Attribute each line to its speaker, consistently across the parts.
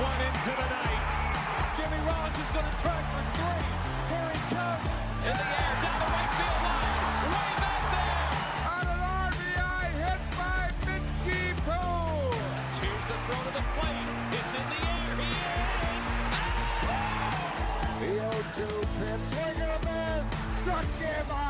Speaker 1: one into the night. Jimmy Rollins is going to try for three. Here he comes.
Speaker 2: In the air, down the right field line. Way back there.
Speaker 1: On an RBI hit by Mitchie Poole.
Speaker 2: Here's the throw to the plate. It's in the air. He is. Ah!
Speaker 1: The 0-2 pitch. Swing and a miss. Struck him out.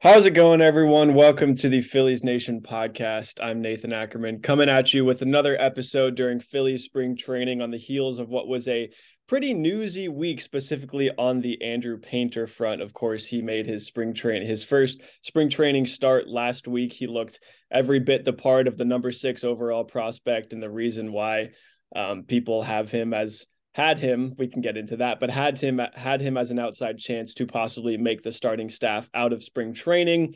Speaker 3: How's it going, everyone? Welcome to the Phillies Nation podcast. I'm Nathan Ackerman coming at you with another episode during Phillies spring training on the heels of what was a pretty newsy week, specifically on the Andrew Painter front. Of course, he made his spring train his first spring training start last week. He looked every bit the part of the number six overall prospect, and the reason why um, people have him as had him we can get into that but had him had him as an outside chance to possibly make the starting staff out of spring training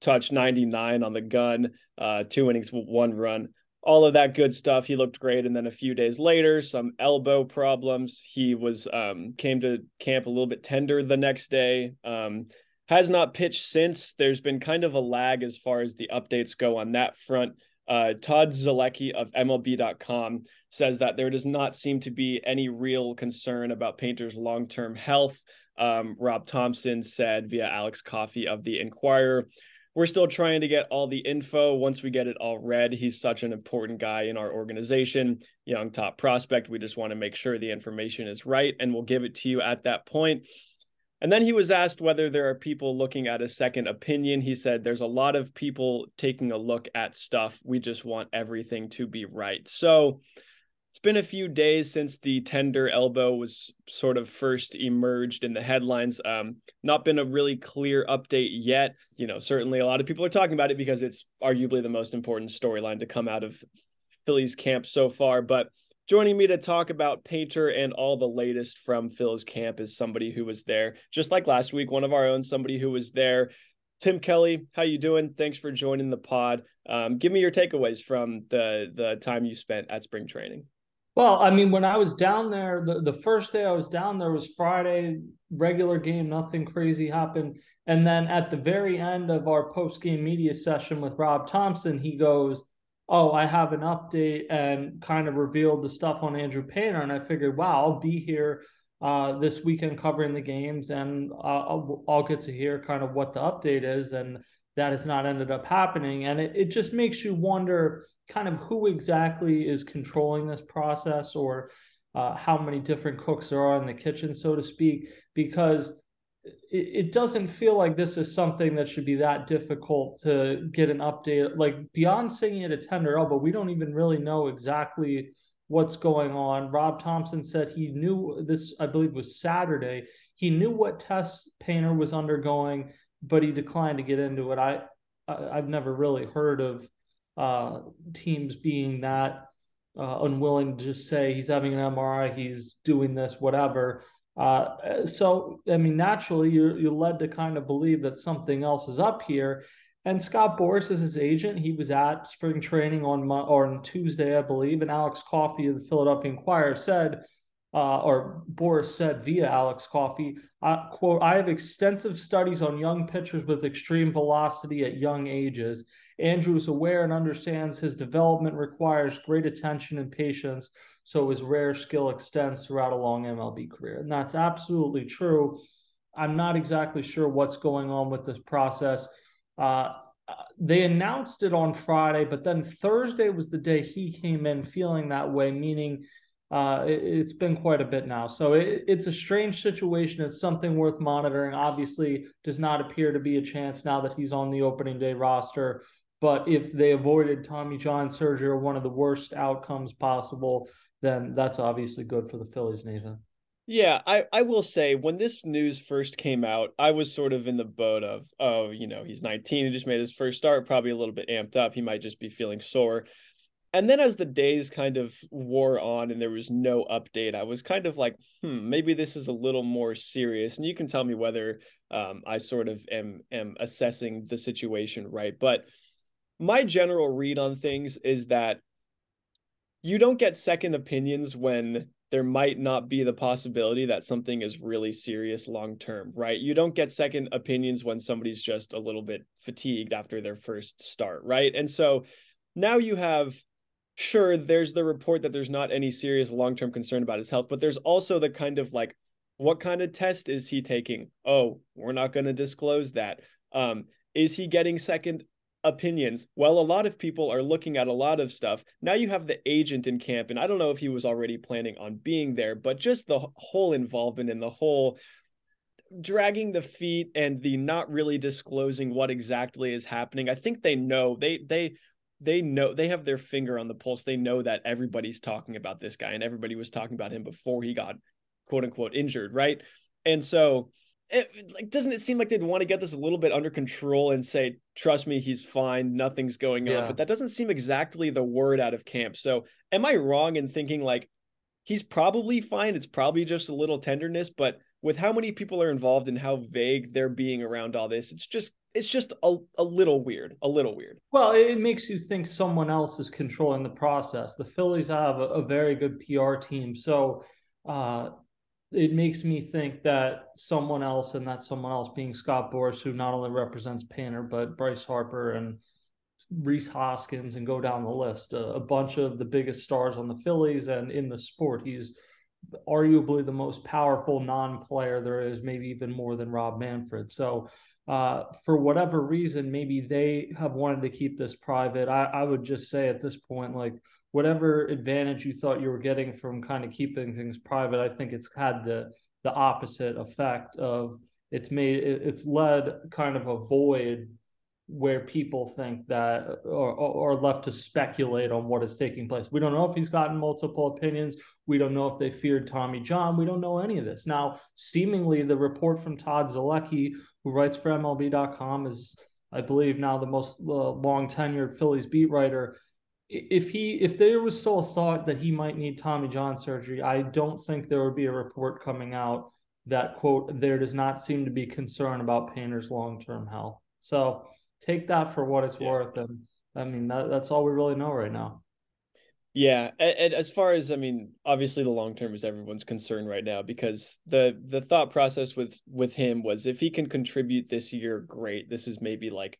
Speaker 3: touch 99 on the gun uh two innings one run all of that good stuff. He looked great. And then a few days later some elbow problems. He was um came to camp a little bit tender the next day um has not pitched since. There's been kind of a lag as far as the updates go on that front uh, Todd Zolecki of MLB.com says that there does not seem to be any real concern about Painter's long term health. Um, Rob Thompson said via Alex Coffey of The Inquirer. We're still trying to get all the info. Once we get it all read, he's such an important guy in our organization, young top prospect. We just want to make sure the information is right, and we'll give it to you at that point. And then he was asked whether there are people looking at a second opinion. He said, There's a lot of people taking a look at stuff. We just want everything to be right. So it's been a few days since the tender elbow was sort of first emerged in the headlines. Um, not been a really clear update yet. You know, certainly a lot of people are talking about it because it's arguably the most important storyline to come out of Philly's camp so far. But Joining me to talk about Painter and all the latest from Phil's camp is somebody who was there, just like last week, one of our own, somebody who was there. Tim Kelly, how you doing? Thanks for joining the pod. Um, give me your takeaways from the the time you spent at spring training.
Speaker 4: Well, I mean, when I was down there, the, the first day I was down there was Friday, regular game, nothing crazy happened. And then at the very end of our post game media session with Rob Thompson, he goes, oh, I have an update and kind of revealed the stuff on Andrew Painter. And I figured, wow, I'll be here uh, this weekend covering the games and uh, I'll, I'll, get to hear kind of what the update is. And that has not ended up happening. And it, it just makes you wonder kind of who exactly is controlling this process or uh, how many different cooks there are in the kitchen, so to speak, because it, doesn't feel like this is something that should be that difficult to get an update. Like beyond saying it a tender elbow, we don't even really know exactly what's going on. Rob Thompson said he knew this, I believe was Saturday. He knew what test Painter was undergoing, but he declined to get into it. I, I have never really heard of uh, teams being that uh, unwilling to just say he's having an MRI, he's doing this, whatever. Uh, so, I mean, naturally, you're, you're led to kind of believe that something else is up here. And Scott Boras is his agent. He was at spring training on or on Tuesday, I believe. And Alex Coffey of the Philadelphia Inquirer said, uh, or Boras said via Alex Coffey, uh, quote, I have extensive studies on young pitchers with extreme velocity at young ages. Andrew is aware and understands his development requires great attention and patience so his rare skill extends throughout a long MLB career. And that's absolutely true. I'm not exactly sure what's going on with this process. Uh, they announced it on Friday, but then Thursday was the day he came in feeling that way, meaning uh, it, has been quite a bit now. So it, it's a strange situation. It's something worth monitoring. Obviously, does not appear to be a chance now that he's on the opening day roster. But if they avoided Tommy John surgery or one of the worst outcomes possible, then that's obviously good for the Phillies, Nathan.
Speaker 3: Yeah, I, I will say when this news first came out, I was sort of in the boat of, oh, you know, he's 19, he just made his first start, probably a little bit amped up. He might just be feeling sore. And then as the days kind of wore on and there was no update, I was kind of like, hmm, maybe this is a little more serious. And you can tell me whether um, I sort of am am assessing the situation right. But my general read on things is that you don't get second opinions when there might not be the possibility that something is really serious long term, right? You don't get second opinions when somebody's just a little bit fatigued after their first start, right? And so now you have sure, there's the report that there's not any serious long term concern about his health, but there's also the kind of like, what kind of test is he taking? Oh, we're not going to disclose that. Um, is he getting second opinions? Well, a lot of people are looking at a lot of stuff. Now you have the agent in camp, and I don't know if he was already planning on being there, but just the whole involvement and the whole dragging the feet and the not really disclosing what exactly is happening. I think they know they they they know they have their finger on the pulse. They know that everybody's talking about this guy and everybody was talking about him before he got quote unquote injured, right? And so it, like doesn't it seem like they'd want to get this a little bit under control and say trust me he's fine nothing's going yeah. on but that doesn't seem exactly the word out of camp so am i wrong in thinking like he's probably fine it's probably just a little tenderness but with how many people are involved and how vague they're being around all this, it's just it's just a, a little weird, a little weird.
Speaker 4: Well, it makes you think someone else is controlling the process. The Phillies have a, a very good PR team, so uh, it makes me think that someone else, and that someone else being Scott Boras, who not only represents Painter but Bryce Harper and Rhys Hoskins, and go down the list. a bunch of the biggest stars on the Phillies and in the sport. He's arguably the most powerful non-player there is, maybe even more than Rob Manfred. So uh, for whatever reason, maybe they have wanted to keep this private. I, I would just say at this point, like whatever advantage you thought you were getting from kind of keeping things private, I think it's had the the opposite effect of it's made it's led kind of a void where people think that or, or left to speculate on what is taking place. We don't know if he's gotten multiple opinions. We don't know if they feared Tommy John. We don't know any of this. Now, seemingly the report from Todd Zolecki, who writes for MLB.com, is I believe now the most uh, long tenured Phillies beat writer. If he if there was still a thought that he might need Tommy John surgery, I don't think there would be a report coming out that quote there does not seem to be concern about Painter's long term health. So take that for what it's yeah. worth. And I mean, that, that's all we really know right now.
Speaker 3: Yeah, and, and, as far as I mean, obviously the long term is everyone's concern right now because the the thought process with with him was if he can contribute this year, great. This is maybe like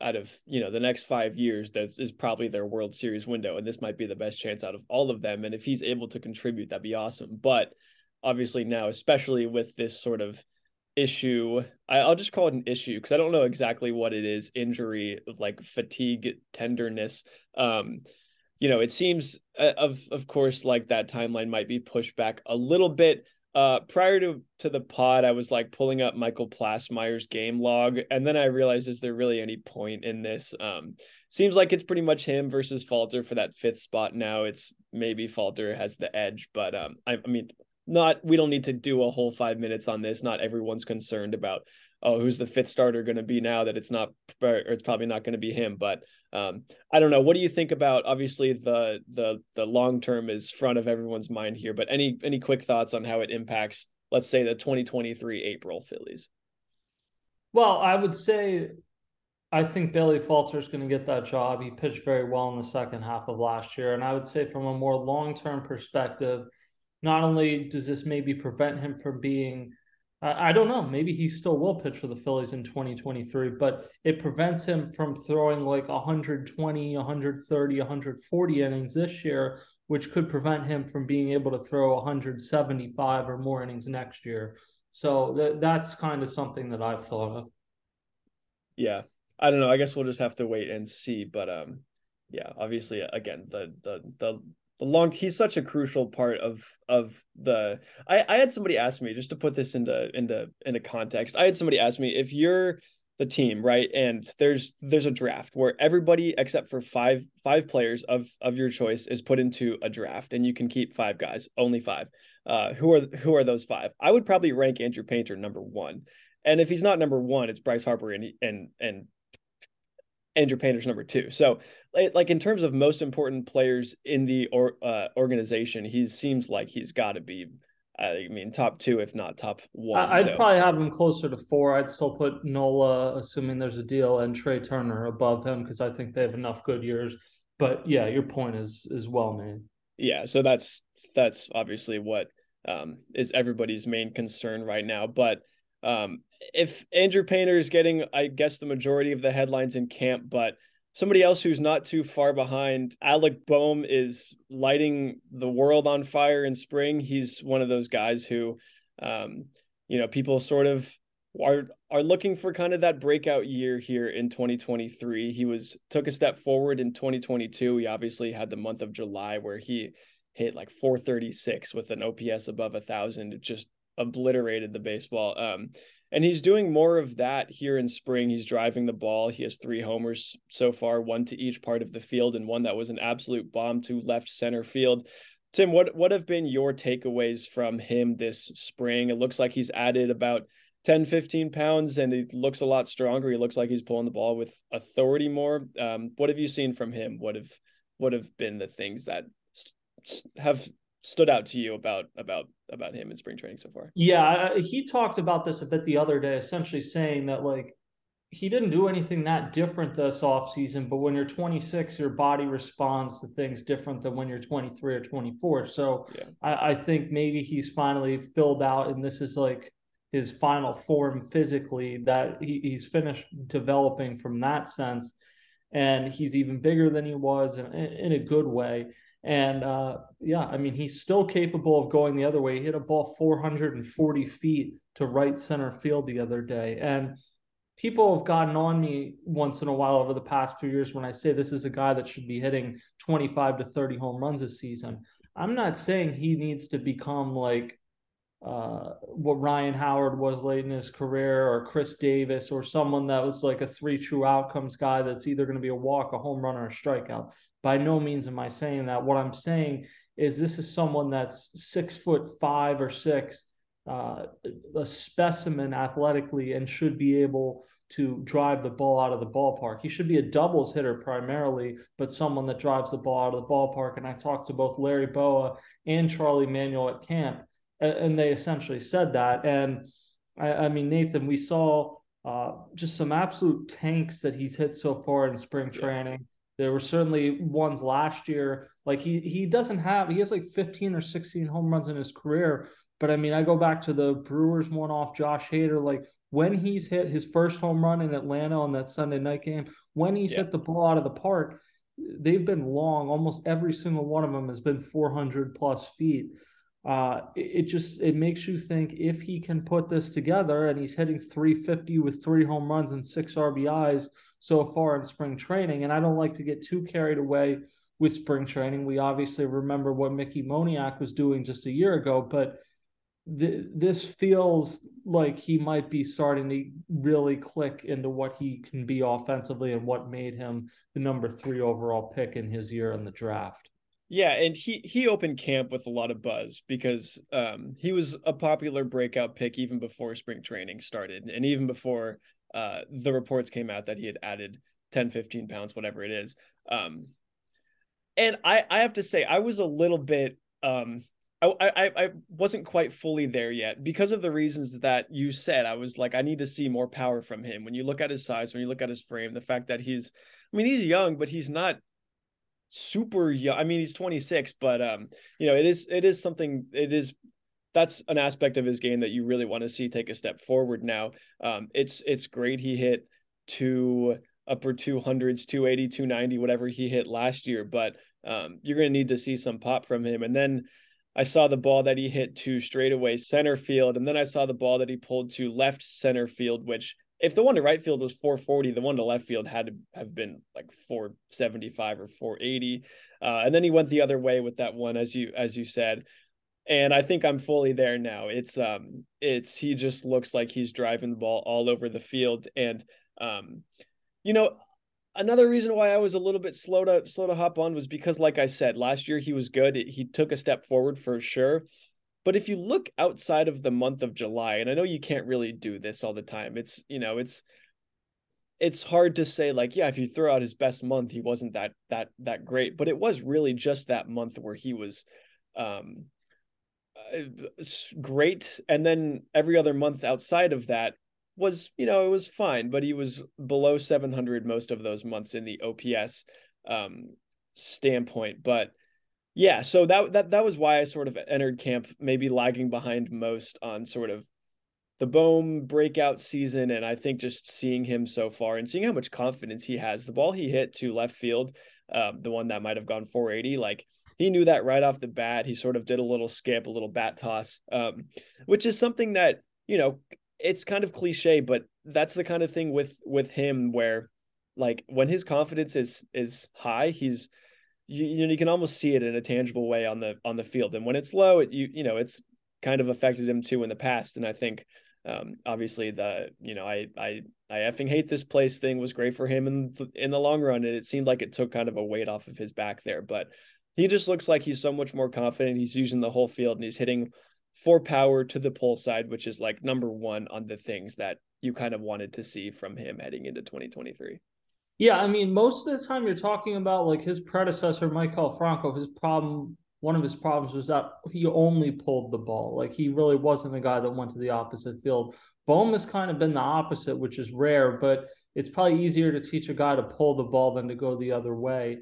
Speaker 3: out of you know the next five years that is probably their World Series window, and this might be the best chance out of all of them. And if he's able to contribute, that'd be awesome. But obviously now, especially with this sort of issue I, will just call it an issue because i don't know exactly what it is injury like fatigue tenderness um you know it seems uh, of of course like that timeline might be pushed back a little bit uh prior to to the pod i was like pulling up michael Plassmeyer's game log and then i realized is there really any point in this um seems like it's pretty much him versus falter for that fifth spot now it's maybe falter has the edge but um I, I mean not we don't need to do a whole five minutes on this. Not everyone's concerned about oh who's the fifth starter going to be now that it's not or it's probably not going to be him. But um, I don't know. What do you think about? Obviously, the the the long term is front of everyone's mind here. But any any quick thoughts on how it impacts, let's say, the 2023 April Phillies?
Speaker 4: Well, I would say I think Bailey Falter is going to get that job. He pitched very well in the second half of last year. And I would say, from a more long term perspective, not only does this maybe prevent him from being I don't know. Maybe he still will pitch for the Phillies in 2023, but it prevents him from throwing like 120, 130, 140 innings this year, which could prevent him from being able to throw 175 or more innings next year. So th- that's kind of something that I've thought of.
Speaker 3: Yeah. I don't know. I guess we'll just have to wait and see. But um, yeah, obviously, again, the the the long he's such a crucial part of of the I, I had somebody ask me just to put this into into into context i had somebody ask me if you're the team right and there's there's a draft where everybody except for five five players of of your choice is put into a draft and you can keep five guys only five uh who are who are those five? I would probably rank andrew painter number one. And if he's not number one it's bryce harper and and and Andrew Painter's number two. So, like in terms of most important players in the or, uh, organization, he seems like he's got to be. I mean, top two, if not top one.
Speaker 4: I'd so. probably have him closer to four. I'd still put Nola, assuming there's a deal, and Trey Turner above him because I think they have enough good years. But yeah, your point is is well made.
Speaker 3: Yeah, so that's that's obviously what um, is everybody's main concern right now. But um, if Andrew Painter is getting, I guess, the majority of the headlines in camp, but somebody else who's not too far behind, Alec Bohm is lighting the world on fire in spring. He's one of those guys who, um, you know, people sort of are are looking for kind of that breakout year here in 2023. He was took a step forward in 2022. He obviously had the month of July where he hit like 436 with an OPS above a thousand. Just obliterated the baseball. Um, and he's doing more of that here in spring. He's driving the ball. He has three homers so far, one to each part of the field, and one that was an absolute bomb to left center field. Tim, what what have been your takeaways from him this spring? It looks like he's added about 10, 15 pounds and he looks a lot stronger. He looks like he's pulling the ball with authority more. Um, what have you seen from him? What have what have been the things that have stood out to you about about about him in spring training so far?
Speaker 4: Yeah, he talked about this a bit the other day, essentially saying that like he didn't do anything that different this offseason, but when you're 26, your body responds to things different than when you're 23 or 24. So yeah. I, I think maybe he's finally filled out, and this is like his final form physically that he, he's finished developing from that sense. And he's even bigger than he was in, in a good way. And uh, yeah, I mean, he's still capable of going the other way. He hit a ball 440 feet to right center field the other day. And people have gotten on me once in a while over the past few years when I say this is a guy that should be hitting 25 to 30 home runs a season. I'm not saying he needs to become like uh, what Ryan Howard was late in his career, or Chris Davis, or someone that was like a three true outcomes guy that's either going to be a walk, a home run, or a strikeout. By no means am I saying that. What I'm saying is this is someone that's six foot five or six, uh, a specimen athletically, and should be able to drive the ball out of the ballpark. He should be a doubles hitter primarily, but someone that drives the ball out of the ballpark. And I talked to both Larry Bowa and Charlie Manuel at camp and they essentially said that. And I, I mean, Nathan, we saw uh, just some absolute tanks that he's hit so far in spring training. There were certainly ones last year. Like he he doesn't have he has like 15 or 16 home runs in his career. But I mean, I go back to the Brewers one off Josh Hader. Like when he's hit his first home run in Atlanta on that Sunday night game, when he's yeah. hit the ball out of the park, they've been long. Almost every single one of them has been 400 plus feet uh, it, just it makes you think if he can put this together and he's hitting 350 with three home runs and six RBIs so far in spring training. And I don't like to get too carried away with spring training. We obviously remember what Mickey Moniak was doing just a year ago, but th- this feels like he might be starting to really click into what he can be offensively and what made him the number three overall pick in his year in the draft.
Speaker 3: Yeah, and he he opened camp with a lot of buzz because um, he was a popular breakout pick even before spring training started and even before uh, the reports came out that he had added 10 15 pounds whatever it is. Um, and I I have to say I was a little bit um, I, I I wasn't quite fully there yet because of the reasons that you said. I was like, I need to see more power from him. When you look at his size, when you look at his frame, the fact that he's, I mean, he's young, but he's not super young. I mean, he's 26, but um, you know, it is it is something. It is that's an aspect of his game that you really want to see take a step forward. Now, um, it's it's great he hit two upper 200s, 280, 290, whatever he hit last year, but um, you're going to need to see some pop from him. And then I saw the ball that he hit to straightaway center field, and then I saw the ball that he pulled to left center field, which if the one to right field was 440, the one to left field had to have been like 475 or 480. Uh, and then he went the other way with that one, as you as you said. And I think I'm fully there now. It's um it's he just looks like he's driving the ball all over the field. And um, you know, another reason why I was a little bit slow to slow to hop on was because, like I said, last year he was good. He took a step forward for sure. But if you look outside of the month of July, and I know you can't really do this all the time, it's you know, it's it's hard to say like, yeah, if you throw out his best month, he wasn't that that that great. But it was really just that month where he was um uh, great. And then every other month outside of that was, you know, it was fine, but he was below 700 most of those months in the OPS um standpoint. But yeah, so that that that was why I sort of entered camp maybe lagging behind most on sort of the Bohm breakout season, and I think just seeing him so far and seeing how much confidence he has, the ball he hit to left field, um, the one that might have gone 480, like he knew that right off the bat. He sort of did a little skip, a little bat toss, um, which is something that you know it's kind of cliche, but that's the kind of thing with with him where like when his confidence is is high, he's you, you know you can almost see it in a tangible way on the on the field, and when it's low, it you you know it's kind of affected him too in the past, and I think um, obviously the you know I I I effing hate this place thing was great for him in the, in the long run, and it seemed like it took kind of a weight off of his back there, but he just looks like he's so much more confident. He's using the whole field and he's hitting for power to the pull side, which is like number one on the things that you kind of wanted to see from him heading into 2023.
Speaker 4: Yeah, I mean, most of the time you're talking about like his predecessor, Maikel Franco, his problem, one of his problems was that he only pulled the ball. Like he really wasn't the guy that went to the opposite field. Bohm has kind of been the opposite, which is rare, but it's probably easier to teach a guy to pull the ball than to go the other way.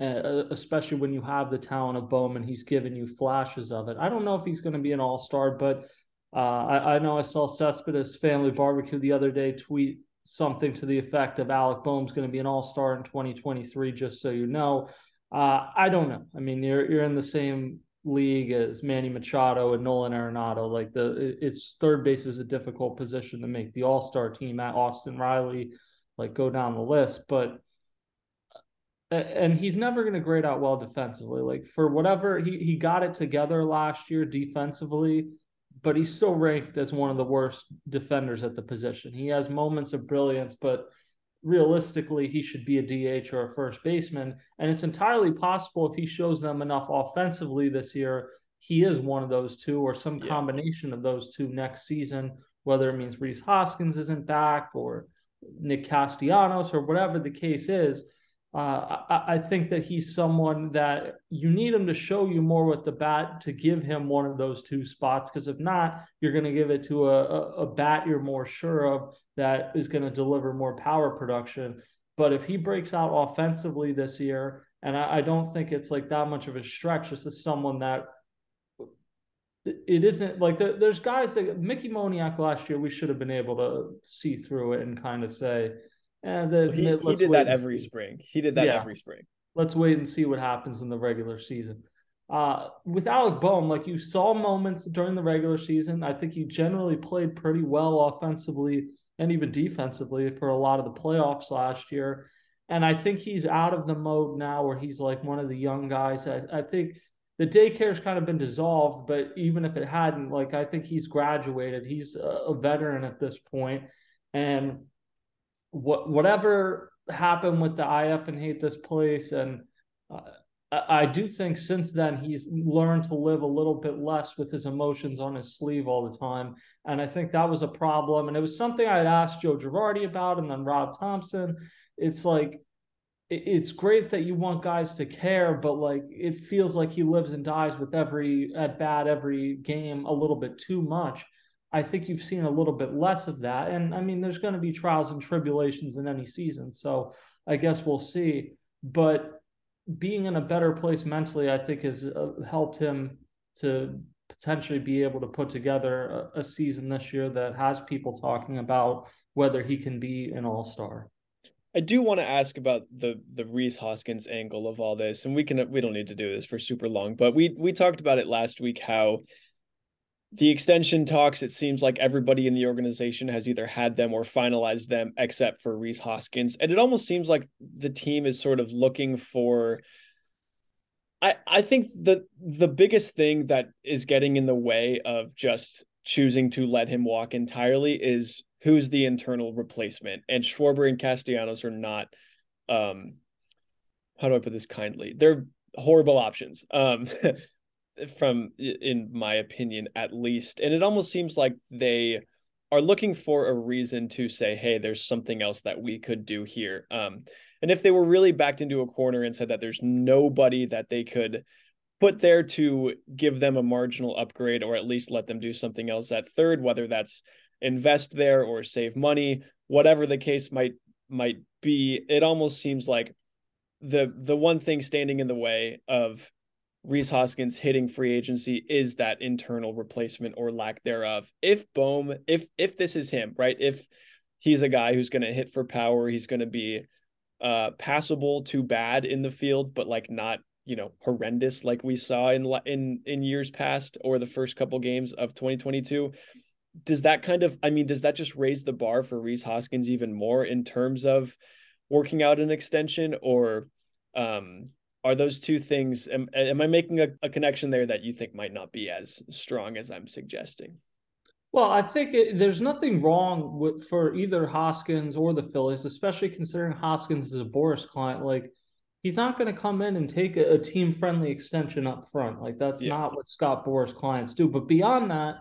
Speaker 4: Uh, especially when you have the talent of Bowman. He's given you flashes of it. I don't know if he's going to be an all star, but uh, I, I, know I saw Cespedes Family Barbecue the other day tweet something to the effect of Alec Bohm's going to be an all star in 2023, just so you know. Uh, I don't know. I mean, you're, you're in the same league as Manny Machado and Nolan Arenado. Like the it's third base is a difficult position to make the All Star team at Austin Riley, like go down the list. But and he's never going to grade out well defensively. Like for whatever he he got it together last year defensively, but he's still ranked as one of the worst defenders at the position. He has moments of brilliance, but realistically, he should be a DH or a first baseman. And it's entirely possible if he shows them enough offensively this year, he is one of those two or some yeah. combination of those two next season, whether it means Rhys Hoskins isn't back or Nick Castellanos or whatever the case is uh, I, I, think that he's someone that you need him to show you more with the bat to give him one of those two spots. Because if not, you're going to give it to a, a, a bat you're more sure of that is going to deliver more power production. But if he breaks out offensively this year, and I, I don't think it's like that much of a stretch, this is someone that it isn't like the, there's guys that Mickey Moniak last year, we should have been able to see through it and kind of say, and then
Speaker 3: he, he did that every see. spring. He did that yeah. every spring.
Speaker 4: Let's wait and see what happens in the regular season. Uh, with Alec Bohm, like you saw moments during the regular season, I think he generally played pretty well offensively and even defensively for a lot of the playoffs last year. And I think he's out of the mode now where he's like one of the young guys. I, I think the daycare's kind of been dissolved, but even if it hadn't, like I think he's graduated. He's a, a veteran at this point, and what whatever happened with the IF and hate this place, and uh, I, do think since then he's learned to live a little bit less with his emotions on his sleeve all the time, and I think that was a problem. And it was something I had asked Joe Girardi about, and then Rob Thompson. It's like it's great that you want guys to care, but like it feels like he lives and dies with every at bat, every game a little bit too much. I think you've seen a little bit less of that. And I mean, there's going to be trials and tribulations in any season. So I guess we'll see. But being in a better place mentally, I think, has uh, helped him to potentially be able to put together a, a season this year that has people talking about whether he can be an all star.
Speaker 3: I do want to ask about the the Rhys Hoskins angle of all this, and we can we don't need to do this for super long, but we we talked about it last week how the extension talks, it seems like everybody in the organization has either had them or finalized them except for Rhys Hoskins. And it almost seems like the team is sort of looking for I, I think the the biggest thing that is getting in the way of just choosing to let him walk entirely is who's the internal replacement. And Schwarber and Castellanos are not um how do I put this kindly? They're horrible options. Um from in my opinion at least. And it almost seems like they are looking for a reason to say hey there's something else that we could do here. Um and if they were really backed into a corner and said that there's nobody that they could put there to give them a marginal upgrade or at least let them do something else at third whether that's invest there or save money whatever the case might might be it almost seems like the the one thing standing in the way of Rhys Hoskins hitting free agency is that internal replacement or lack thereof. If Bohm, if if this is him, right? If he's a guy who's going to hit for power, he's going to be uh passable to bad in the field, but like not you know horrendous like we saw in in in years past or the first couple games of 2022 does that kind of i mean does that just raise the bar for Rhys Hoskins even more in terms of working out an extension or um are those two things am, am i making a, a connection there that you think might not be as strong as i'm suggesting
Speaker 4: well, I think it, there's nothing wrong with for either Hoskins or the Phillies, especially considering Hoskins is a Boras client. Like he's not going to come in and take a, a team friendly extension up front. Like that's yeah. not what Scott Boras clients do. But beyond that,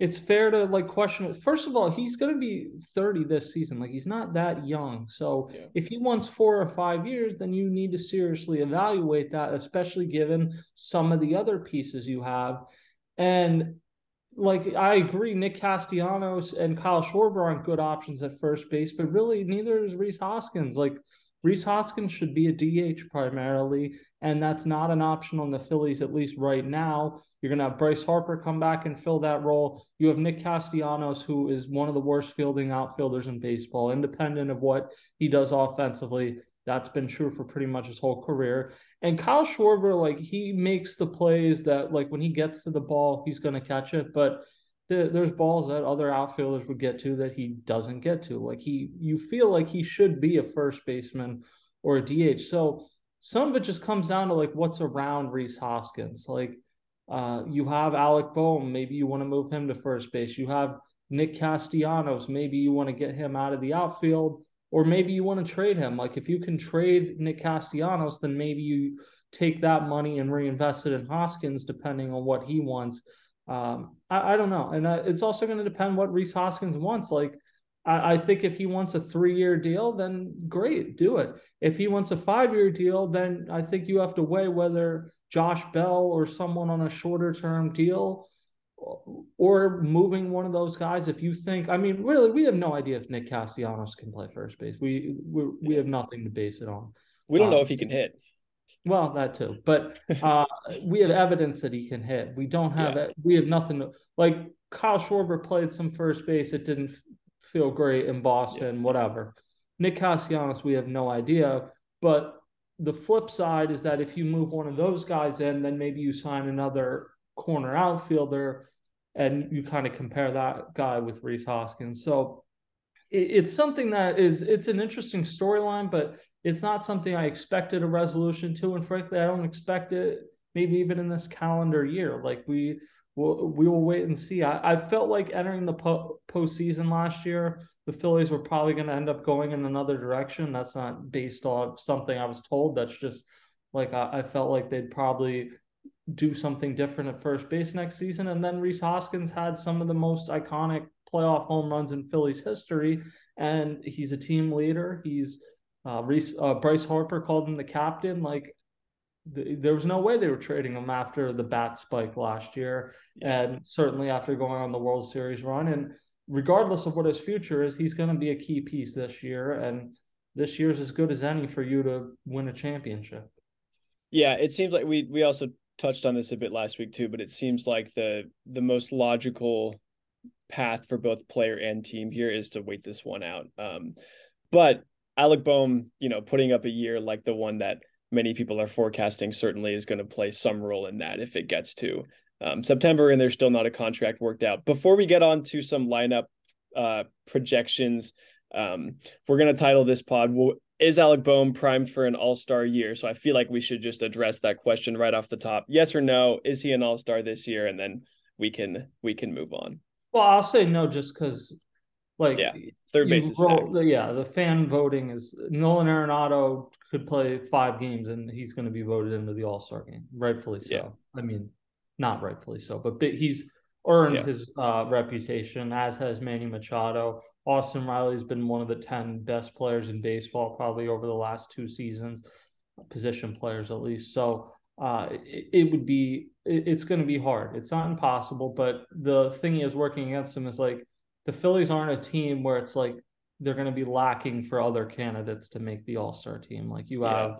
Speaker 4: it's fair to like question it. First of all, he's going to be 30 this season. Like he's not that young. So yeah. if he wants four or five years, then you need to seriously evaluate that, especially given some of the other pieces you have. And like I agree, Nick Castellanos and Kyle Schwarber aren't good options at first base, but really neither is Rhys Hoskins. Like Rhys Hoskins should be a DH primarily, and that's not an option on the Phillies, at least right now. You're going to have Bryce Harper come back and fill that role. You have Nick Castellanos, who is one of the worst fielding outfielders in baseball, independent of what he does offensively. That's been true for pretty much his whole career. And Kyle Schwarber, like he makes the plays that, like when he gets to the ball, he's going to catch it. But the, there's balls that other outfielders would get to that he doesn't get to. Like he, you feel like he should be a first baseman or a DH. So some of it just comes down to like what's around Rhys Hoskins. Like uh, you have Alec Bohm, maybe you want to move him to first base. You have Nick Castellanos, maybe you want to get him out of the outfield, or maybe you want to trade him. Like if you can trade Nick Castellanos, then maybe you take that money and reinvest it in Hoskins, depending on what he wants. Um, I, I, don't know, and uh, it's also going to depend what Rhys Hoskins wants. Like, I, I think if he wants a three-year deal, then great, do it. If he wants a five-year deal, then I think you have to weigh whether Josh Bell or someone on a shorter-term deal or moving one of those guys if you think i mean really we have no idea if nick castellanos can play first base we we, we have nothing to base it on
Speaker 3: we don't um, know if he can hit
Speaker 4: well, that too, but uh, we have evidence that he can hit. We don't have yeah. it. We have nothing to, like. Kyle Schwarber played some first base. It didn't feel great in Boston. Yeah. Whatever. Nick Castellanos, we have no idea. But the flip side is that if you move one of those guys in, then maybe you sign another corner outfielder, and you kind of compare that guy with Rhys Hoskins. So it, it's something that is it's an interesting storyline, but it's not something I expected a resolution to, and frankly, I don't expect it maybe even in this calendar year. Like we will, we will wait and see. I, I felt like entering the po- postseason last year, the Phillies were probably going to end up going in another direction. That's not based on something I was told. That's just like I, I felt like they'd probably do something different at first base next season. And then Rhys Hoskins had some of the most iconic playoff home runs in Phillies history, and he's a team leader. He's uh, Rhys, uh, Bryce Harper called him the captain. Like th- there was no way they were trading him after the bat spike last year, and certainly after going on the World Series run. And regardless of what his future is, he's going to be a key piece this year. And this year's as good as any for you to win a championship.
Speaker 3: Yeah, it seems like we we also touched on this a bit last week too, but it seems like the the most logical path for both player and team here is to wait this one out. Um, but Alec Bohm, you know, putting up a year like the one that many people are forecasting certainly is going to play some role in that if it gets to um, September and there's still not a contract worked out. Before we get on to some lineup uh, projections, um, we're going to title this pod Is Alec Bohm primed for an all star year? So I feel like we should just address that question right off the top. Yes or no? Is he an all star this year? And then we can we can move on.
Speaker 4: Well, I'll say no just because like
Speaker 3: yeah, third base is
Speaker 4: roll, Yeah, the fan voting is Nolan Arenado could play five games and he's going to be voted into the All Star game, rightfully so. Yeah. I mean, not rightfully so, but he's earned yeah. his uh, reputation, as has Manny Machado. Austin Riley's been one of the ten best players in baseball probably over the last two seasons, position players at least. So uh, it, it, would be it, it's going to be hard. It's not impossible, but the thing is working against him is like the Phillies aren't a team where it's like they're going to be lacking for other candidates to make the All Star team. Like you have yeah.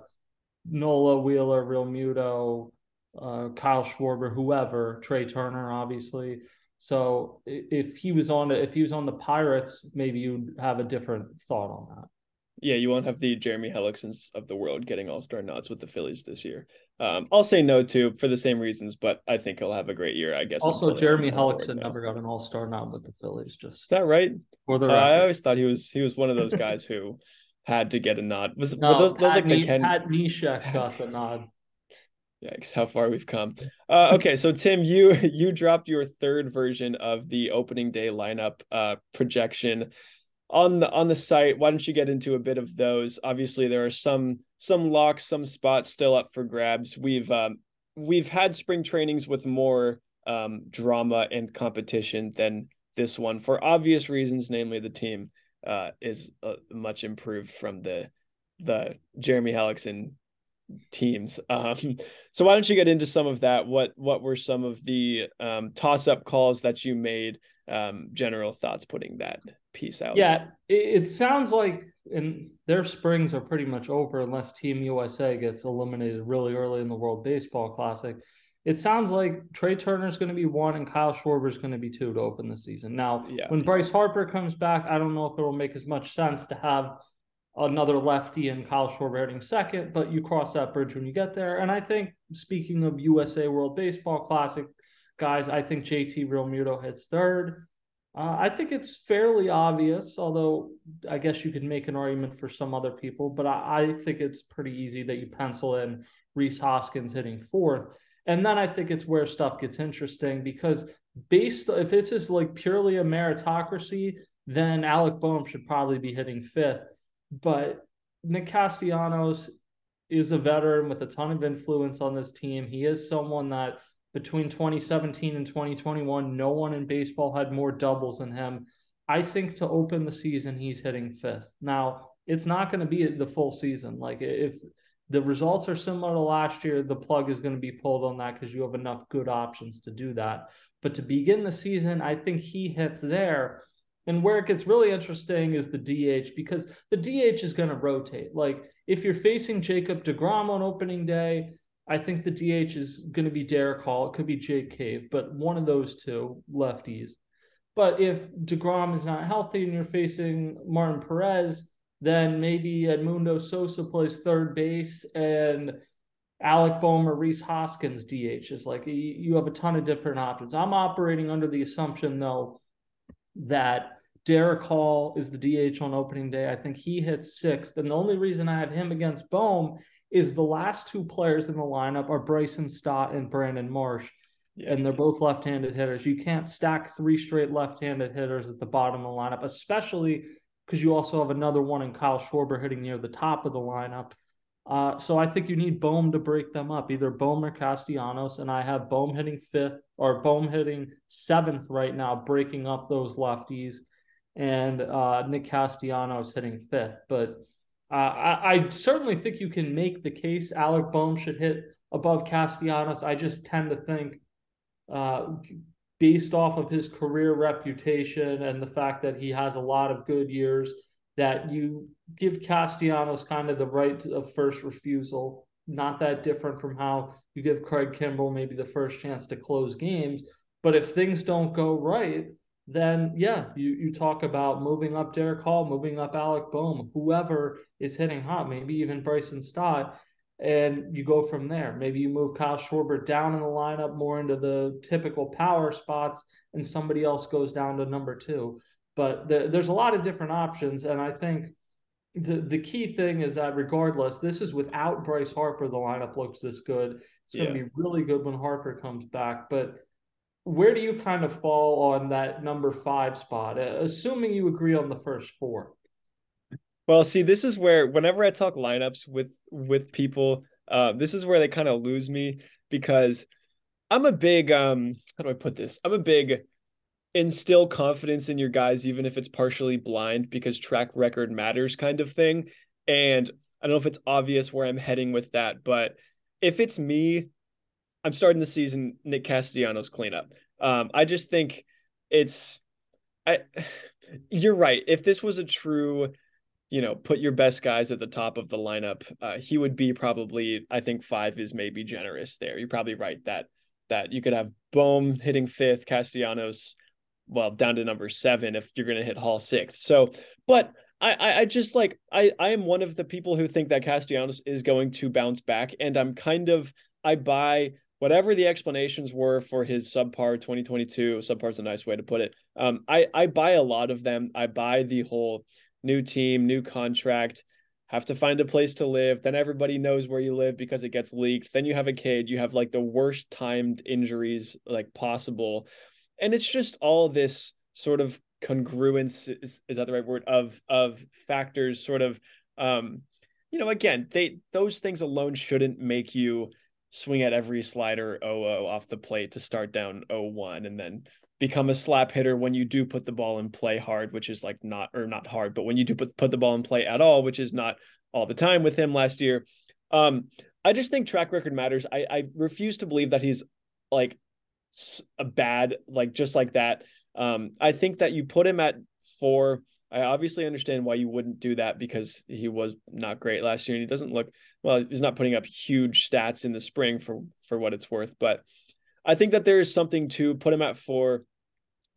Speaker 4: Nola, Wheeler, Realmuto, uh, Kyle Schwarber, whoever, Trey Turner, obviously. So if he was on if he was on the Pirates, maybe you'd have a different thought on that.
Speaker 3: Yeah, you won't have the Jeremy Hellicksons of the world getting All Star nods with the Phillies this year. Um, I'll say no to for the same reasons, but I think he'll have a great year. I guess.
Speaker 4: Also, Jeremy Hellickson never got an All Star nod with the Phillies. Just
Speaker 3: is that right? For the uh, I always thought he was he was one of those guys who had to get a nod. Was,
Speaker 4: no, those, those like the Ken... Pat Neshek got the nod.
Speaker 3: Yikes! How far we've come. Uh, okay, so Tim, you you dropped your third version of the opening day lineup uh, projection on the on the site. Why don't you get into a bit of those? Obviously, there are some some locks, some spots still up for grabs. We've um, we've had spring trainings with more um, drama and competition than this one for obvious reasons, namely the team uh, is uh, much improved from the the Jeremy Hellickson teams. Um, so why don't you get into some of that? What what were some of the um, toss up calls that you made? Um, general thoughts putting that piece out.
Speaker 4: Yeah, it, it sounds like and their springs are pretty much over unless Team USA gets eliminated really early in the World Baseball Classic. It sounds like Trey Turner is going to be one and Kyle Schwarber is going to be two to open the season. Now, yeah. when Bryce Harper comes back, I don't know if it will make as much sense to have another lefty and Kyle Schwarber hitting second, but you cross that bridge when you get there. And I think, speaking of USA World Baseball Classic guys, I think JT Realmuto hits third. Uh, I think it's fairly obvious, although I guess you could make an argument for some other people, but I, I think it's pretty easy that you pencil in Rhys Hoskins hitting fourth. And then I think it's where stuff gets interesting because based if this is like purely a meritocracy, then Alec Bohm should probably be hitting fifth. But Nick Castellanos is a veteran with a ton of influence on this team. He is someone that between 2017 and 2021, no one in baseball had more doubles than him. I think to open the season, he's hitting fifth. Now, it's not going to be the full season. Like if the results are similar to last year, the plug is going to be pulled on that because you have enough good options to do that. But to begin the season, I think he hits there. And where it gets really interesting is the DH because the DH is going to rotate. Like if you're facing Jacob DeGrom on opening day, I think the DH is going to be Darick Hall. It could be Jake Cave, but one of those two lefties. But if DeGrom is not healthy and you're facing Martin Perez, then maybe Edmundo Sosa plays third base and Alec Bohm or Rhys Hoskins DH is like you have a ton of different options. I'm operating under the assumption though that Darick Hall is the DH on opening day. I think he hits sixth. And the only reason I have him against Bohm is the last two players in the lineup are Bryson Stott and Brandon Marsh. Yeah. And they're both left-handed hitters. You can't stack three straight left-handed hitters at the bottom of the lineup, especially because you also have another one in Kyle Schwarber hitting near the top of the lineup. Uh, so I think you need Bohm to break them up, either Bohm or Castellanos. And I have Bohm hitting fifth or Bohm hitting seventh right now, breaking up those lefties, and uh, Nick Castellanos hitting fifth. But uh, I, I, certainly think you can make the case Alec Bohm should hit above Castellanos. I just tend to think, uh, based off of his career reputation and the fact that he has a lot of good years, that you give Castellanos kind of the right of first refusal. Not that different from how you give Craig Kimbrel maybe the first chance to close games. But if things don't go right, then yeah, you, you talk about moving up Darick Hall, moving up Alec Bohm, whoever is hitting hot, maybe even Bryson Stott, and you go from there. Maybe you move Kyle Schwarber down in the lineup more into the typical power spots, and somebody else goes down to number two. But the, there's a lot of different options, and I think the the key thing is that regardless, this is without Bryce Harper. The lineup looks this good. It's going to be really good when Harper comes back, but where do you kind of fall on that number five spot, uh, assuming you agree on the first four?
Speaker 3: Well, see, this is where whenever I talk lineups with with people, uh, this is where they kind of lose me because I'm a big um, how do I put this? I'm a big instill confidence in your guys, even if it's partially blind, because track record matters kind of thing. And I don't know if it's obvious where I'm heading with that, but if it's me, I'm starting the season Nick Castellanos cleanup. Um, I just think it's I you're right. If this was a true, you know, put your best guys at the top of the lineup, uh, he would be probably, I think five is maybe generous there. You're probably right that that you could have Bohm hitting fifth, Castellanos, well, down to number seven if you're going to hit Hall sixth. So, but I, I just like I, I am one of the people who think that Castellanos is going to bounce back, and I'm kind of I buy whatever the explanations were for his subpar 2022. Subpar is a nice way to put it. Um, I I buy a lot of them. I buy the whole new team, new contract, have to find a place to live. Then everybody knows where you live because it gets leaked. Then you have a kid. You have like the worst timed injuries like possible, and it's just all this sort of congruence is, is that the right word of of factors sort of um you know again they those things alone shouldn't make you swing at every slider 0 off the plate to start down 0-1 and then become a slap hitter when you do put the ball in play hard, which is like not or not hard, but when you do put put the ball in play at all, which is not all the time with him last year. Um, I just think track record matters. I I refuse to believe that he's like a bad like just like that. Um, I think that you put him at four. I obviously understand why you wouldn't do that because he was not great last year and he doesn't look well. He's not putting up huge stats in the spring for for what it's worth, but I think that there is something to put him at four,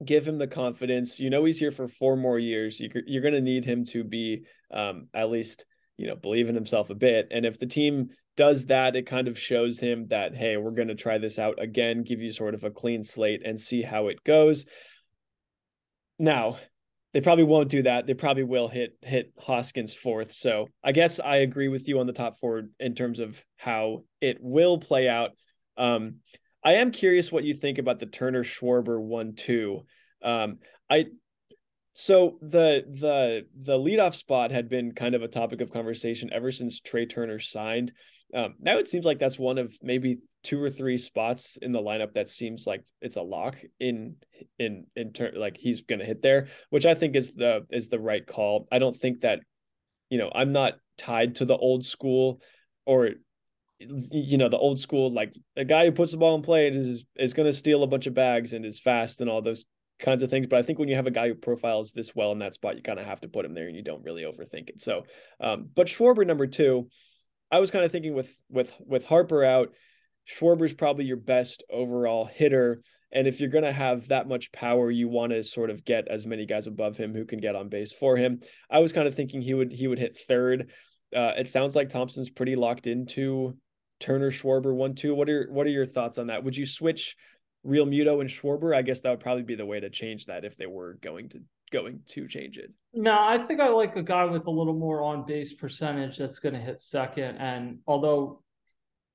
Speaker 3: give him the confidence. You know, he's here for four more years. You, you're going to need him to be um, at least, you know, believe in himself a bit. And if the team does that, it kind of shows him that, hey, we're going to try this out again, give you sort of a clean slate and see how it goes. Now, they probably won't do that. They probably will hit hit Hoskins fourth. So I guess I agree with you on the top four in terms of how it will play out. Um, I am curious what you think about the Turner Schwarber one two. Um, I so the the the leadoff spot had been kind of a topic of conversation ever since Trea Turner signed. Um, now it seems like that's one of maybe two or three spots in the lineup that seems like it's a lock in in in turn like he's going to hit there, which I think is the is the right call. I don't think that you know I'm not tied to the old school or you know the old school like a guy who puts the ball in play is is going to steal a bunch of bags and is fast and all those kinds of things but i think when you have a guy who profiles this well in that spot you kind of have to put him there and you don't really overthink it so um but schwarber number two i was kind of thinking with with with harper out schwarber's probably your best overall hitter and if you're going to have that much power you want to sort of get as many guys above him who can get on base for him i was kind of thinking he would he would hit third uh, it sounds like Thomson's pretty locked into Turner Schwarber one two. What are what are your thoughts on that? Would you switch Realmuto and Schwarber? I guess that would probably be the way to change that if they were going to going to change it.
Speaker 4: No, I think I like a guy with a little more on base percentage that's going to hit second. And although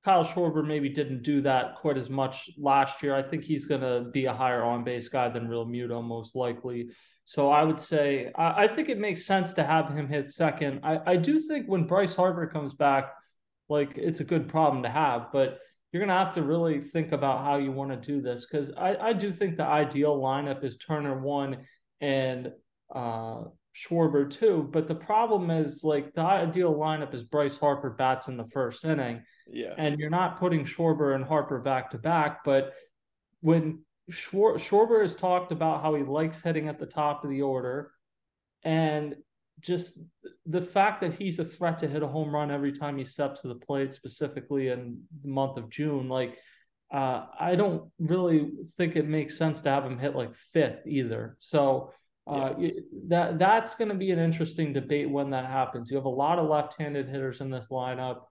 Speaker 4: Kyle Schwarber maybe didn't do that quite as much last year, I think he's going to be a higher on base guy than Realmuto most likely. So I would say I, I, think it makes sense to have him hit second. I, I do think when Bryce Harper comes back like it's a good problem to have, but you're going to have to really think about how you want to do this because I, I do think the ideal lineup is Turner one and uh, Schwarber two. But the problem is like the ideal lineup is Bryce Harper bats in the first inning.
Speaker 3: Yeah.
Speaker 4: And you're not putting Schwarber and Harper back to back. But when Schwar- Schwarber has talked about how he likes hitting at the top of the order, and just the fact that he's a threat to hit a home run every time he steps to the plate, specifically in the month of June, like uh, I don't really think it makes sense to have him hit like fifth either. So uh, yeah. that that's going to be an interesting debate when that happens. You have a lot of left-handed hitters in this lineup.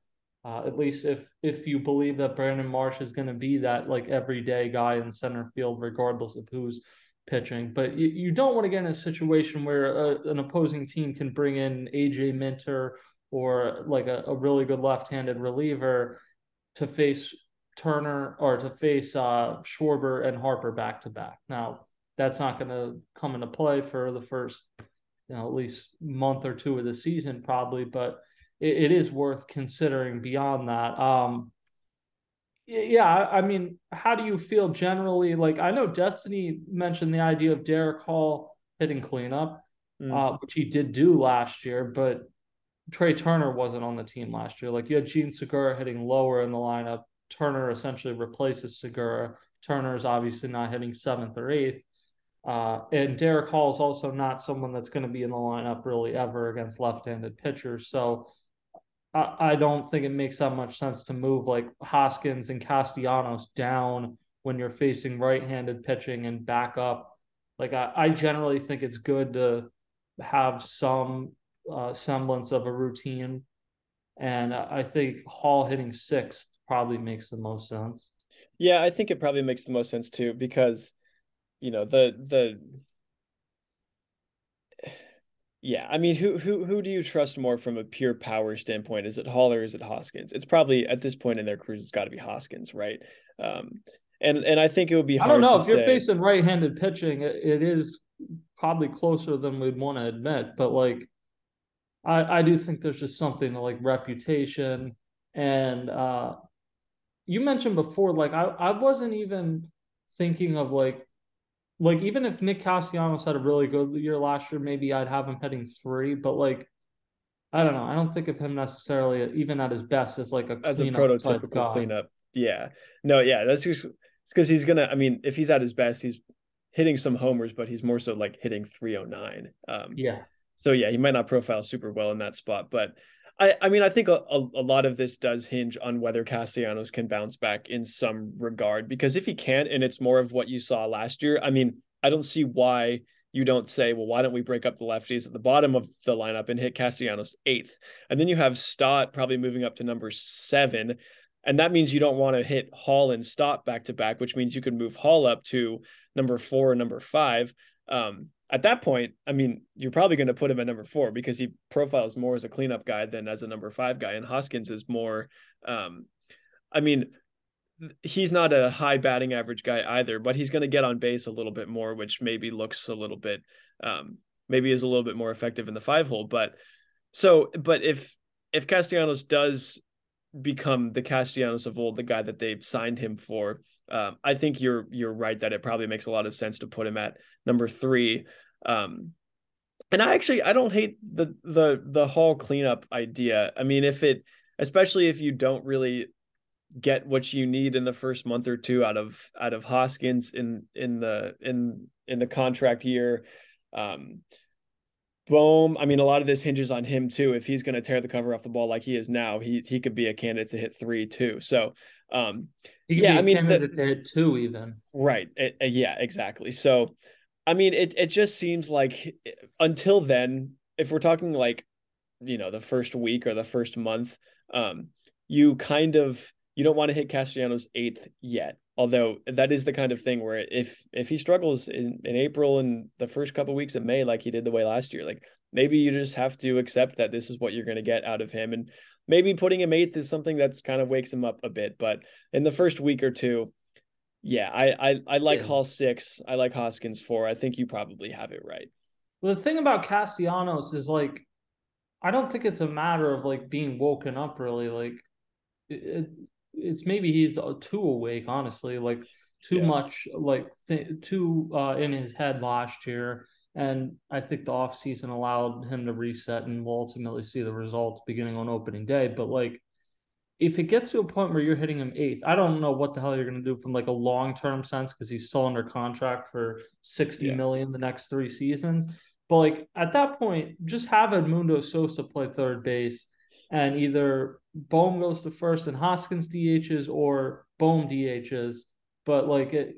Speaker 4: Uh, at least if if you believe that Brandon Marsh is going to be that like everyday guy in center field, regardless of who's pitching. But you, you don't want to get in a situation where a, an opposing team can bring in AJ Minter or like a, a really good left-handed reliever to face Turner or to face uh, Schwarber and Harper back to back. Now that's not going to come into play for the first, you know, at least month or two of the season probably, but it, it is worth considering beyond that. Um, yeah, I mean, how do you feel generally? Like, I know Destiny mentioned the idea of Darick Hall hitting cleanup, mm. uh, which he did do last year, but Trea Turner wasn't on the team last year. Like, you had Jean Segura hitting lower in the lineup. Turner essentially replaces Segura. Turner is obviously not hitting seventh or eighth. Uh, and Darick Hall is also not someone that's going to be in the lineup really ever against left-handed pitchers. So I, don't think it makes that much sense to move like Hoskins and Castellanos down when you're facing right-handed pitching and back up. Like I, I generally think it's good to have some uh, semblance of a routine, and I think Hall hitting sixth probably makes the most sense.
Speaker 3: Yeah, I think it probably makes the most sense too because you know the the yeah, I mean, who who who do you trust more from a pure power standpoint? Is it Hall or is it Hoskins? It's probably at this point in their careers, it's got to be Hoskins, right? Um, and and I think it would be. I
Speaker 4: don't know if
Speaker 3: say...
Speaker 4: you're facing right-handed pitching. It, it is probably closer than we'd want to admit, but like, I I do think there's just something like reputation and uh, you mentioned before, like I I wasn't even thinking of like like even if Nick Castellanos had a really good year last year, maybe I'd have him hitting three. But like, I don't know. I don't think of him necessarily even at his best as like a
Speaker 3: as a prototypical cleanup. Yeah, no, yeah, that's just it's because he's gonna. I mean, if he's at his best, he's hitting some homers, but he's more so like hitting 309. Um,
Speaker 4: yeah.
Speaker 3: So yeah, he might not profile super well in that spot, but I, I mean, I think a, a, lot of this does hinge on whether Castellanos can bounce back in some regard. Because if he can't, and it's more of what you saw last year, I mean, I don't see why you don't say, well, why don't we break up the lefties at the bottom of the lineup and hit Castellanos eighth? And then you have Stott probably moving up to number seven. And that means you don't want to hit Hall and Stott back to back, which means you could move Hall up to number four, number five. Um, at that point, I mean, you're probably going to put him at number four because he profiles more as a cleanup guy than as a number five guy. And Hoskins is more, um, I mean, he's not a high batting average guy either, but he's going to get on base a little bit more, which maybe looks a little bit, um, maybe is a little bit more effective in the five hole. But so, but if, if Castellanos does become the Castellanos of old, the guy that they signed him for, um, I think you're you're right that it probably makes a lot of sense to put him at number three. Um, and I actually I don't hate the the the hall cleanup idea. I mean, if it especially if you don't really get what you need in the first month or two out of out of Hoskins in in the in in the contract year. Um, Bohm, I mean, a lot of this hinges on him too. If he's going to tear the cover off the ball like he is now, he he could be a candidate to hit three too. So, um, yeah, I mean,
Speaker 4: the, to hit two even.
Speaker 3: Right. It, yeah, exactly. So, I mean, it it just seems like until then, if we're talking like, you know, the first week or the first month, um, you kind of you don't want to hit Castellanos eighth yet. Although that is the kind of thing where if if he struggles in, in April and the first couple of weeks of May, like he did the way last year, like maybe you just have to accept that this is what you're going to get out of him. And maybe putting him eighth is something that's kind of wakes him up a bit. But in the first week or two, yeah, I I, I like yeah. Hall six. I like Hoskins four. I think you probably have it right.
Speaker 4: Well, the thing about Castellanos is like, I don't think it's a matter of like being woken up really. Like, it, it's maybe he's uh, too awake, honestly, like too yeah. much, like th- too uh, in his head last year. And I think the offseason allowed him to reset and we'll ultimately see the results beginning on opening day. But like, if it gets to a point where you're hitting him eighth, I don't know what the hell you're going to do from like a long term sense because he's still under contract for sixty yeah. million the next three seasons. But like at that point, just have Edmundo Sosa play third base and either Bohm goes to first and Hoskins DHs or Bohm DHs. But like it,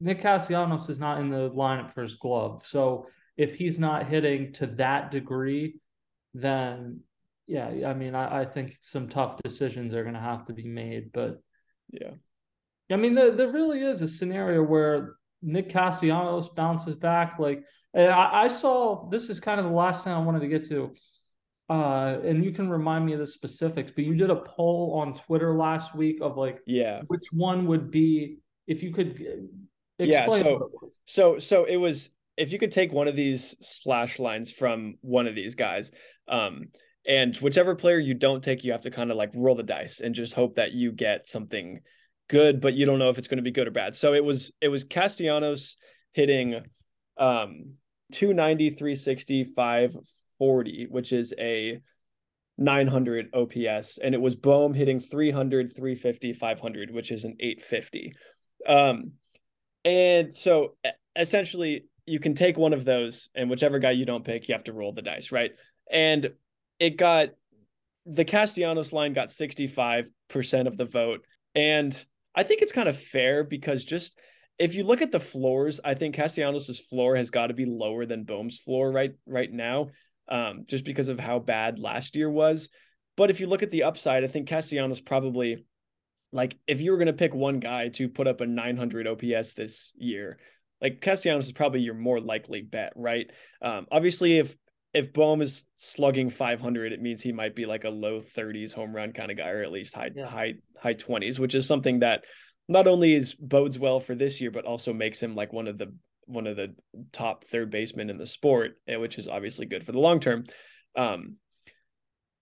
Speaker 4: Nick Castellanos is not in the lineup for his glove. So if he's not hitting to that degree, then yeah, I mean, I, I think some tough decisions are going to have to be made. But
Speaker 3: yeah,
Speaker 4: I mean, there, there really is a scenario where Nick Castellanos bounces back. Like, I, I saw this is kind of the last thing I wanted to get to uh and you can remind me of the specifics but you did a poll on twitter last week of like
Speaker 3: yeah.
Speaker 4: which one would be if you could
Speaker 3: yeah so so so it was if you could take one of these slash lines from one of these guys um and whichever player you don't take you have to kind of like roll the dice and just hope that you get something good but you don't know if it's going to be good or bad. So it was it was castellanos hitting um 290 360 540, which is a 900 OPS, and it was Bohm hitting 300, 350, 500, which is an 850. Um, and so essentially you can take one of those, and whichever guy you don't pick, you have to roll the dice, right? And it got the Castellanos line got 65% of the vote. And I think it's kind of fair because just if you look at the floors, I think Castellanos' floor has got to be lower than Bohm's floor right right now, um, just because of how bad last year was. But if you look at the upside, I think Castellanos probably like if you were going to pick one guy to put up a 900 OPS this year, like Castellanos is probably your more likely bet, right? Um, obviously, if if Bohm is slugging 500, it means he might be like a low 30s home run kind of guy, or at least high yeah. high high 20s, which is something that not only is bodes well for this year, but also makes him like one of the one of the top third basemen in the sport, eh, which is obviously good for the long term. Um,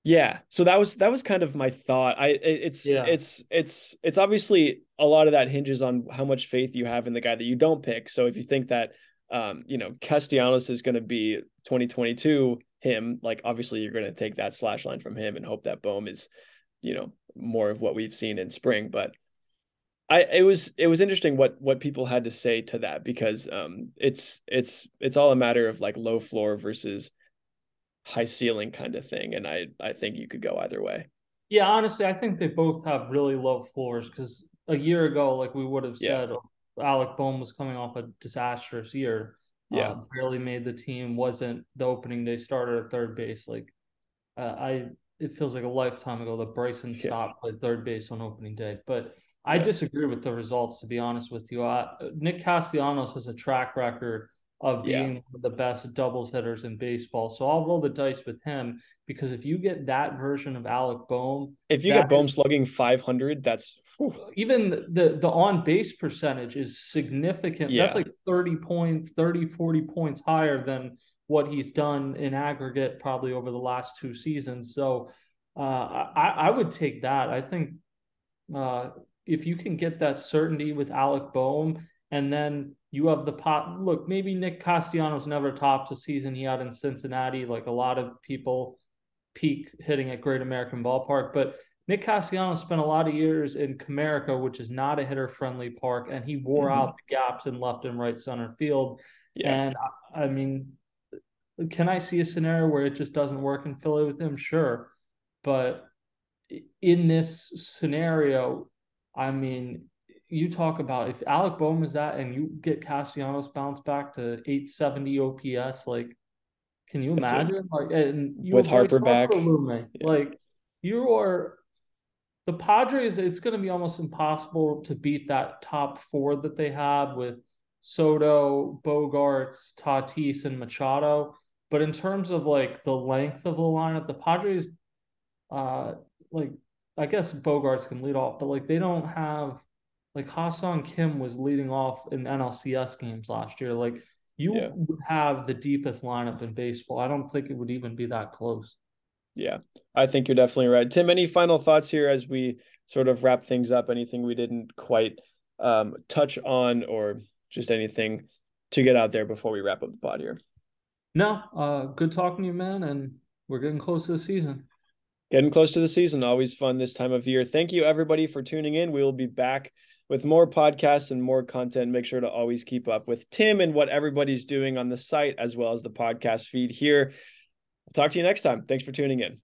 Speaker 3: yeah, so that was that was kind of my thought. I it's yeah. it's it's it's obviously a lot of that hinges on how much faith you have in the guy that you don't pick. So if you think that um, you know, Castellanos is going to be 2022 him, like obviously you're going to take that slash line from him and hope that Bohm is, you know, more of what we've seen in spring. But I it was it was interesting what what people had to say to that because um it's it's it's all a matter of like low floor versus high ceiling kind of thing. And I I think you could go either way.
Speaker 4: Yeah, honestly, I think they both have really low floors because a year ago, like we would have said, yeah. Alec Bohm was coming off a disastrous year.
Speaker 3: Yeah,
Speaker 4: um, barely made the team. Wasn't the opening day starter at third base. Like, uh, I it feels like a lifetime ago that Bryson yeah. Stott at third base on opening day. But I disagree with the results. To be honest with you, uh, Nick Castellanos has a track record of being yeah. one of the best doubles hitters in baseball. So I'll roll the dice with him because if you get that version of Alec Bohm,
Speaker 3: if you get Bohm slugging 500, that's
Speaker 4: whew. even the the on base percentage is significant. Yeah. That's like 30 points, 30, 40 points higher than what he's done in aggregate probably over the last two seasons. So uh, I, I would take that. I think uh, if you can get that certainty with Alec Bohm and then you have the pot. Look, maybe Nick Castellanos never tops a season he had in Cincinnati, like a lot of people peak hitting at Great American Ballpark. But Nick Castellanos spent a lot of years in Comerica, which is not a hitter friendly park, and he wore mm-hmm. out the gaps in left and right center field. Yeah. And I mean, can I see a scenario where it just doesn't work in Philly with him? Sure. But in this scenario, I mean, you talk about if Alec Bohm is that and you get Castellanos bounce back to 870 OPS, like can you imagine? like and you
Speaker 3: with Harper back, yeah.
Speaker 4: like you are the Padres, it's gonna be almost impossible to beat that top four that they have with Soto, Bogaerts, Tatis, and Machado. But in terms of like the length of the lineup, the Padres uh like I guess Bogaerts can lead off, but like they don't have like Ha-Seong Kim was leading off in NLCS games last year. Like you yeah. would have the deepest lineup in baseball. I don't think it would even be that close.
Speaker 3: Yeah, I think you're definitely right. Tim, any final thoughts here as we sort of wrap things up? Anything we didn't quite um, touch on, or just anything to get out there before we wrap up the pod here?
Speaker 4: No, uh, good talking to you, man, and we're getting close to the season.
Speaker 3: Getting close to the season, always fun this time of year. Thank you, everybody, for tuning in. We will be back with more podcasts and more content. Make sure to always keep up with Tim and what everybody's doing on the site, as well as the podcast feed here. I'll talk to you next time. Thanks for tuning in.